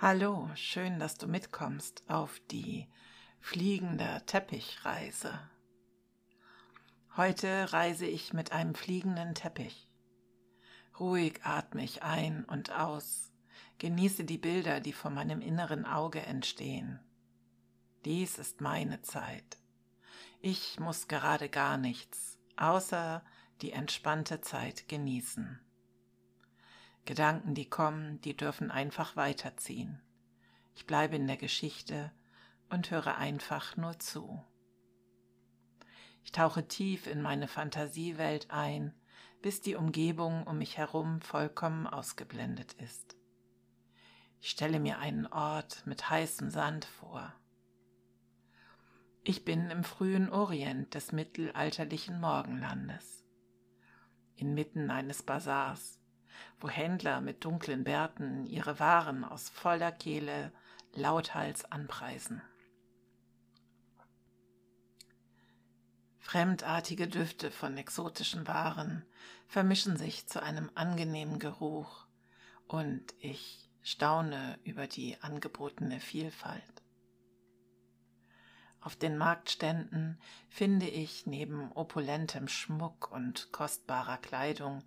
Hallo, schön, dass du mitkommst auf die fliegende Teppichreise. Heute reise ich mit einem fliegenden Teppich. Ruhig atme ich ein und aus, genieße die Bilder, die vor meinem inneren Auge entstehen. Dies ist meine Zeit. Ich muss gerade gar nichts, außer die entspannte Zeit genießen. Gedanken, die kommen, die dürfen einfach weiterziehen. Ich bleibe in der Geschichte und höre einfach nur zu. Ich tauche tief in meine Fantasiewelt ein, bis die Umgebung um mich herum vollkommen ausgeblendet ist. Ich stelle mir einen Ort mit heißem Sand vor. Ich bin im frühen Orient des mittelalterlichen Morgenlandes, inmitten eines Bazars wo Händler mit dunklen Bärten ihre Waren aus voller Kehle lauthals anpreisen. Fremdartige Düfte von exotischen Waren vermischen sich zu einem angenehmen Geruch und ich staune über die angebotene Vielfalt. Auf den Marktständen finde ich neben opulentem Schmuck und kostbarer Kleidung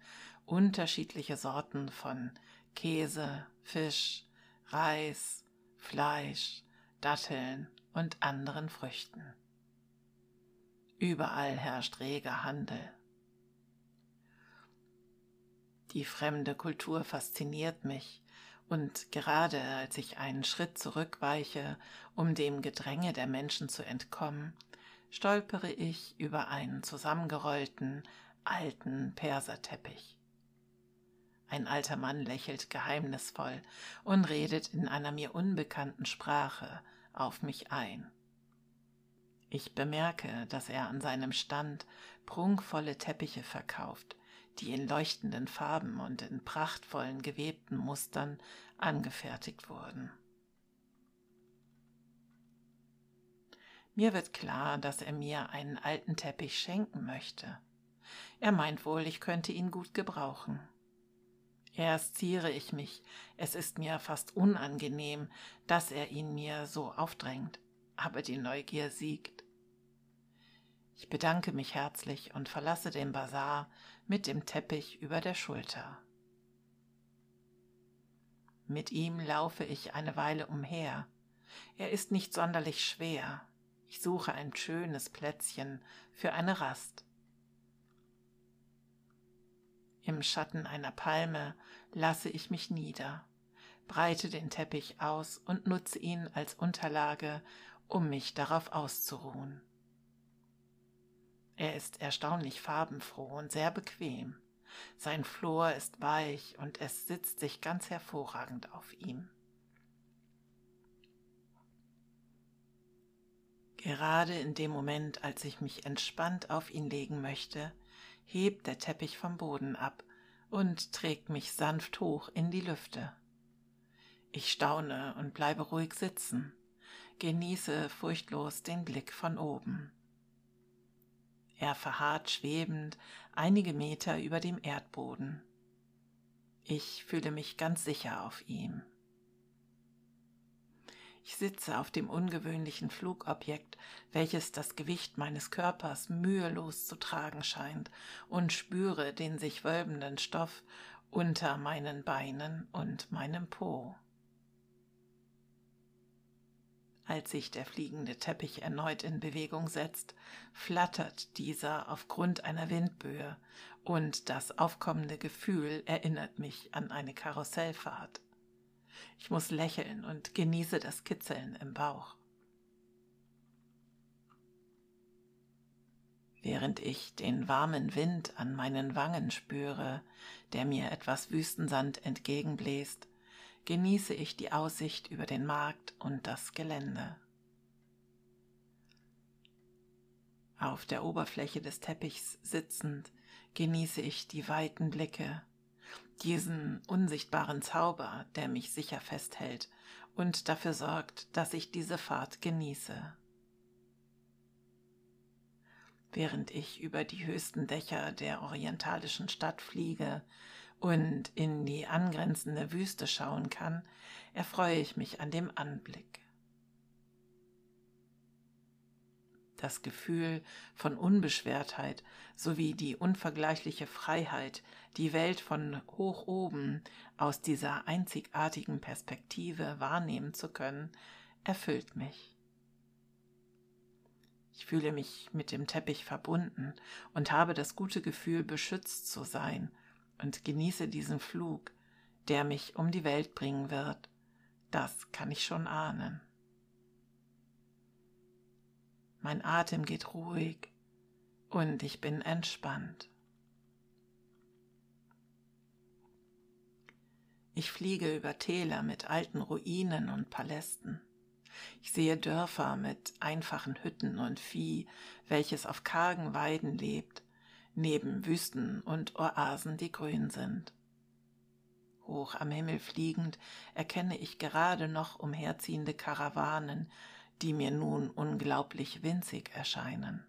unterschiedliche Sorten von Käse, Fisch, Reis, Fleisch, Datteln und anderen Früchten. Überall herrscht reger Handel. Die fremde Kultur fasziniert mich, und gerade als ich einen Schritt zurückweiche, um dem Gedränge der Menschen zu entkommen, stolpere ich über einen zusammengerollten, alten Perserteppich. Ein alter Mann lächelt geheimnisvoll und redet in einer mir unbekannten Sprache auf mich ein. Ich bemerke, dass er an seinem Stand prunkvolle Teppiche verkauft, die in leuchtenden Farben und in prachtvollen gewebten Mustern angefertigt wurden. Mir wird klar, dass er mir einen alten Teppich schenken möchte. Er meint wohl, ich könnte ihn gut gebrauchen. Erst ziere ich mich, es ist mir fast unangenehm, dass er ihn mir so aufdrängt, aber die Neugier siegt. Ich bedanke mich herzlich und verlasse den Bazar mit dem Teppich über der Schulter. Mit ihm laufe ich eine Weile umher. Er ist nicht sonderlich schwer. Ich suche ein schönes Plätzchen für eine Rast. Im Schatten einer Palme lasse ich mich nieder, breite den Teppich aus und nutze ihn als Unterlage, um mich darauf auszuruhen. Er ist erstaunlich farbenfroh und sehr bequem. Sein Flor ist weich und es sitzt sich ganz hervorragend auf ihm. Gerade in dem Moment, als ich mich entspannt auf ihn legen möchte, hebt der Teppich vom Boden ab und trägt mich sanft hoch in die Lüfte. Ich staune und bleibe ruhig sitzen, genieße furchtlos den Blick von oben. Er verharrt schwebend einige Meter über dem Erdboden. Ich fühle mich ganz sicher auf ihm. Ich sitze auf dem ungewöhnlichen Flugobjekt, welches das Gewicht meines Körpers mühelos zu tragen scheint, und spüre den sich wölbenden Stoff unter meinen Beinen und meinem Po. Als sich der fliegende Teppich erneut in Bewegung setzt, flattert dieser aufgrund einer Windböe, und das aufkommende Gefühl erinnert mich an eine Karussellfahrt. Ich muss lächeln und genieße das Kitzeln im Bauch. Während ich den warmen Wind an meinen Wangen spüre, der mir etwas Wüstensand entgegenbläst, genieße ich die Aussicht über den Markt und das Gelände. Auf der Oberfläche des Teppichs sitzend genieße ich die weiten Blicke diesen unsichtbaren Zauber, der mich sicher festhält und dafür sorgt, dass ich diese Fahrt genieße. Während ich über die höchsten Dächer der orientalischen Stadt fliege und in die angrenzende Wüste schauen kann, erfreue ich mich an dem Anblick. Das Gefühl von Unbeschwertheit sowie die unvergleichliche Freiheit, die Welt von hoch oben aus dieser einzigartigen Perspektive wahrnehmen zu können, erfüllt mich. Ich fühle mich mit dem Teppich verbunden und habe das gute Gefühl, beschützt zu sein und genieße diesen Flug, der mich um die Welt bringen wird. Das kann ich schon ahnen. Mein Atem geht ruhig und ich bin entspannt. Ich fliege über Täler mit alten Ruinen und Palästen. Ich sehe Dörfer mit einfachen Hütten und Vieh, welches auf kargen Weiden lebt, neben Wüsten und Oasen, die grün sind. Hoch am Himmel fliegend erkenne ich gerade noch umherziehende Karawanen, die mir nun unglaublich winzig erscheinen.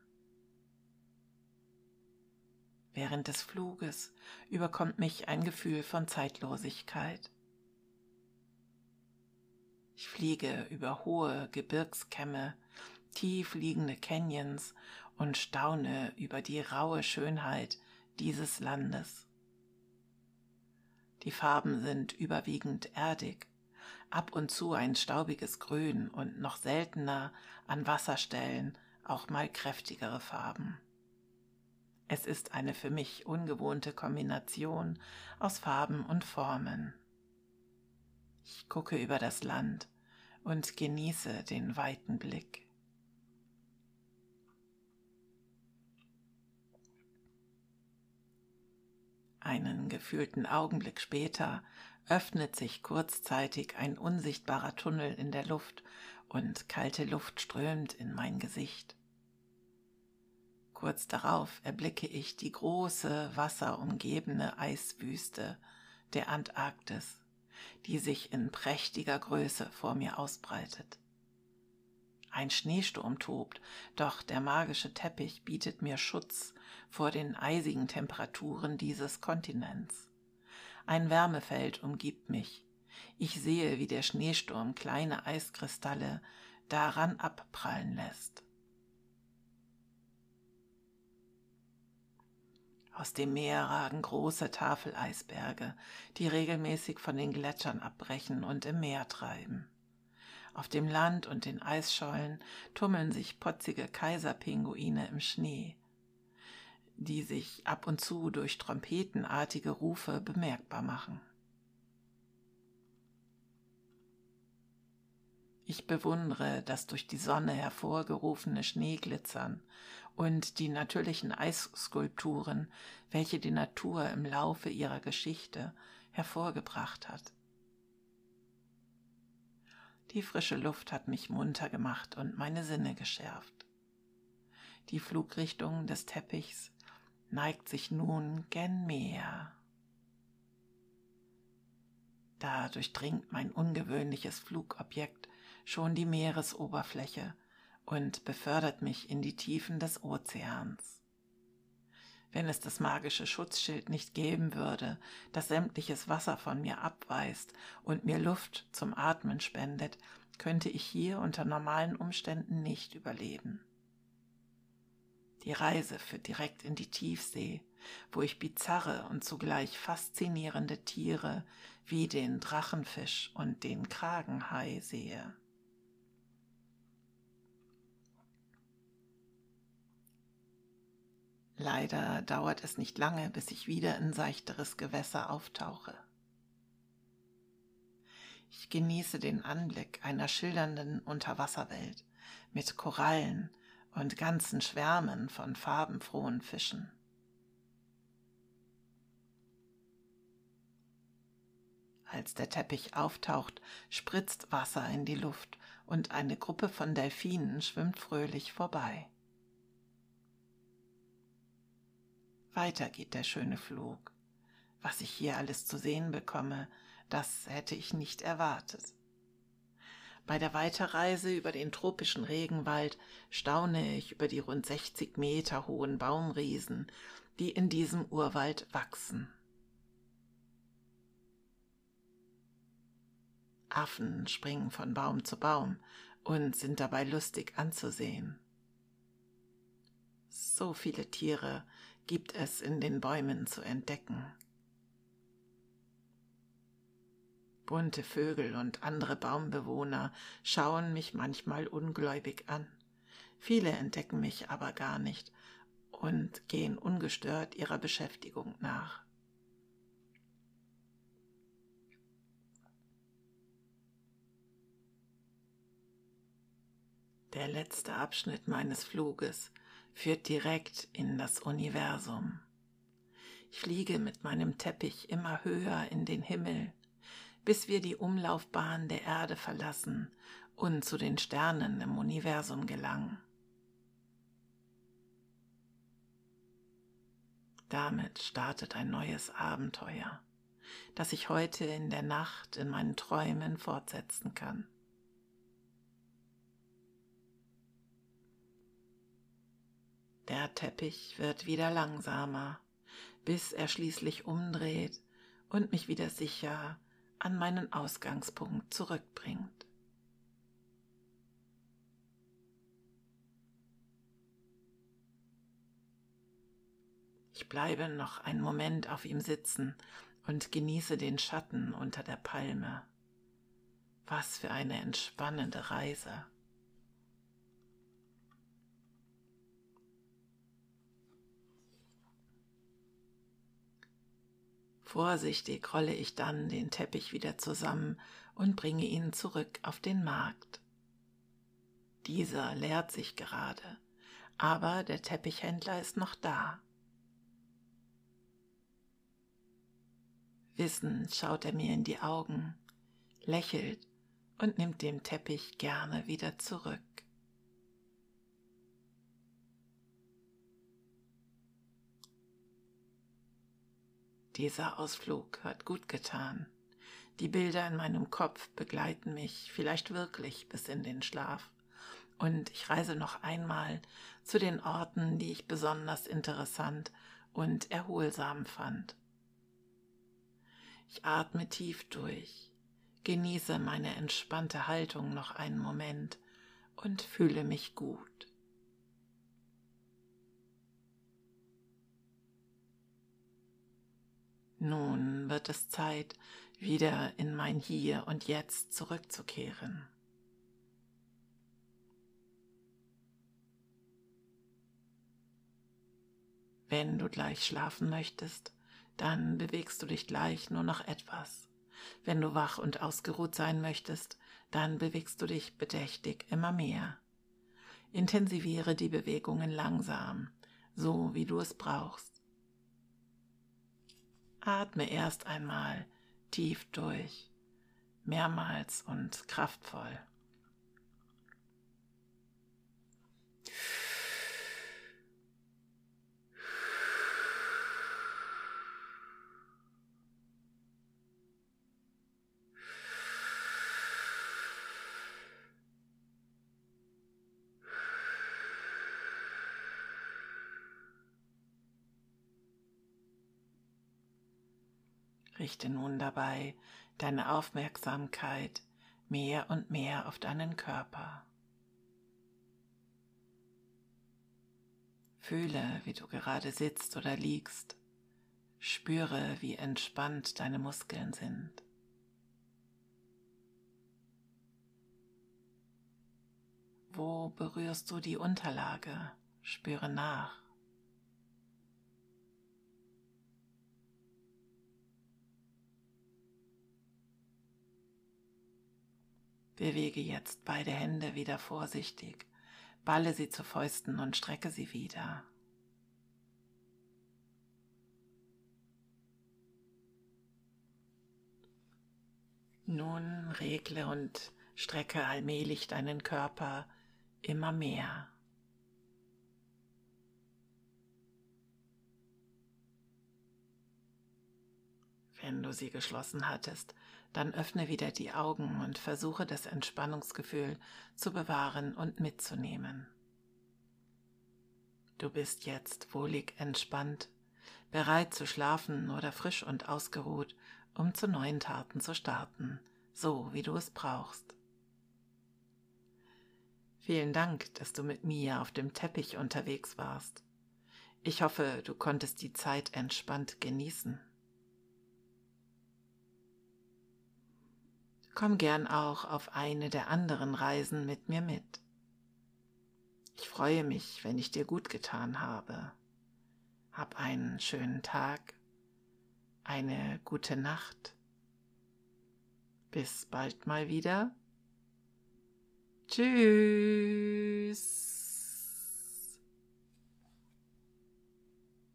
Während des Fluges überkommt mich ein Gefühl von Zeitlosigkeit. Ich fliege über hohe Gebirgskämme, tief liegende Canyons und staune über die raue Schönheit dieses Landes. Die Farben sind überwiegend erdig, ab und zu ein staubiges Grün und noch seltener an Wasserstellen auch mal kräftigere Farben. Es ist eine für mich ungewohnte Kombination aus Farben und Formen. Ich gucke über das Land und genieße den weiten Blick. Einen gefühlten Augenblick später öffnet sich kurzzeitig ein unsichtbarer Tunnel in der Luft und kalte Luft strömt in mein Gesicht. Kurz darauf erblicke ich die große wasserumgebene Eiswüste der Antarktis, die sich in prächtiger Größe vor mir ausbreitet. Ein Schneesturm tobt, doch der magische Teppich bietet mir Schutz vor den eisigen Temperaturen dieses Kontinents. Ein Wärmefeld umgibt mich. Ich sehe, wie der Schneesturm kleine Eiskristalle daran abprallen lässt. Aus dem Meer ragen große Tafeleisberge, die regelmäßig von den Gletschern abbrechen und im Meer treiben. Auf dem Land und den Eisschollen tummeln sich potzige Kaiserpinguine im Schnee, die sich ab und zu durch trompetenartige Rufe bemerkbar machen. Ich bewundere das durch die Sonne hervorgerufene Schneeglitzern und die natürlichen Eisskulpturen, welche die Natur im Laufe ihrer Geschichte hervorgebracht hat. Die frische Luft hat mich munter gemacht und meine Sinne geschärft. Die Flugrichtung des Teppichs neigt sich nun gen Meer. Da durchdringt mein ungewöhnliches Flugobjekt schon die Meeresoberfläche und befördert mich in die Tiefen des Ozeans. Wenn es das magische Schutzschild nicht geben würde, das sämtliches Wasser von mir abweist und mir Luft zum Atmen spendet, könnte ich hier unter normalen Umständen nicht überleben. Die Reise führt direkt in die Tiefsee, wo ich bizarre und zugleich faszinierende Tiere wie den Drachenfisch und den Kragenhai sehe. Leider dauert es nicht lange, bis ich wieder in seichteres Gewässer auftauche. Ich genieße den Anblick einer schildernden Unterwasserwelt mit Korallen und ganzen Schwärmen von farbenfrohen Fischen. Als der Teppich auftaucht, spritzt Wasser in die Luft und eine Gruppe von Delfinen schwimmt fröhlich vorbei. Weiter geht der schöne Flug. Was ich hier alles zu sehen bekomme, das hätte ich nicht erwartet. Bei der Weiterreise über den tropischen Regenwald staune ich über die rund 60 Meter hohen Baumriesen, die in diesem Urwald wachsen. Affen springen von Baum zu Baum und sind dabei lustig anzusehen. So viele Tiere gibt es in den Bäumen zu entdecken. Bunte Vögel und andere Baumbewohner schauen mich manchmal ungläubig an. Viele entdecken mich aber gar nicht und gehen ungestört ihrer Beschäftigung nach. Der letzte Abschnitt meines Fluges führt direkt in das Universum. Ich fliege mit meinem Teppich immer höher in den Himmel, bis wir die Umlaufbahn der Erde verlassen und zu den Sternen im Universum gelangen. Damit startet ein neues Abenteuer, das ich heute in der Nacht in meinen Träumen fortsetzen kann. Der Teppich wird wieder langsamer, bis er schließlich umdreht und mich wieder sicher an meinen Ausgangspunkt zurückbringt. Ich bleibe noch einen Moment auf ihm sitzen und genieße den Schatten unter der Palme. Was für eine entspannende Reise. Vorsichtig rolle ich dann den Teppich wieder zusammen und bringe ihn zurück auf den Markt. Dieser leert sich gerade, aber der Teppichhändler ist noch da. Wissend schaut er mir in die Augen, lächelt und nimmt den Teppich gerne wieder zurück. Dieser Ausflug hat gut getan. Die Bilder in meinem Kopf begleiten mich vielleicht wirklich bis in den Schlaf. Und ich reise noch einmal zu den Orten, die ich besonders interessant und erholsam fand. Ich atme tief durch, genieße meine entspannte Haltung noch einen Moment und fühle mich gut. Nun wird es Zeit, wieder in mein Hier und Jetzt zurückzukehren. Wenn du gleich schlafen möchtest, dann bewegst du dich gleich nur noch etwas. Wenn du wach und ausgeruht sein möchtest, dann bewegst du dich bedächtig immer mehr. Intensiviere die Bewegungen langsam, so wie du es brauchst. Atme erst einmal tief durch, mehrmals und kraftvoll. Richte nun dabei deine Aufmerksamkeit mehr und mehr auf deinen Körper. Fühle, wie du gerade sitzt oder liegst. Spüre, wie entspannt deine Muskeln sind. Wo berührst du die Unterlage? Spüre nach. Bewege jetzt beide Hände wieder vorsichtig, balle sie zu Fäusten und strecke sie wieder. Nun regle und strecke allmählich deinen Körper immer mehr. Wenn du sie geschlossen hattest, dann öffne wieder die Augen und versuche das Entspannungsgefühl zu bewahren und mitzunehmen. Du bist jetzt wohlig entspannt, bereit zu schlafen oder frisch und ausgeruht, um zu neuen Taten zu starten, so wie du es brauchst. Vielen Dank, dass du mit mir auf dem Teppich unterwegs warst. Ich hoffe, du konntest die Zeit entspannt genießen. Komm gern auch auf eine der anderen Reisen mit mir mit. Ich freue mich, wenn ich dir gut getan habe. Hab einen schönen Tag, eine gute Nacht. Bis bald mal wieder. Tschüss.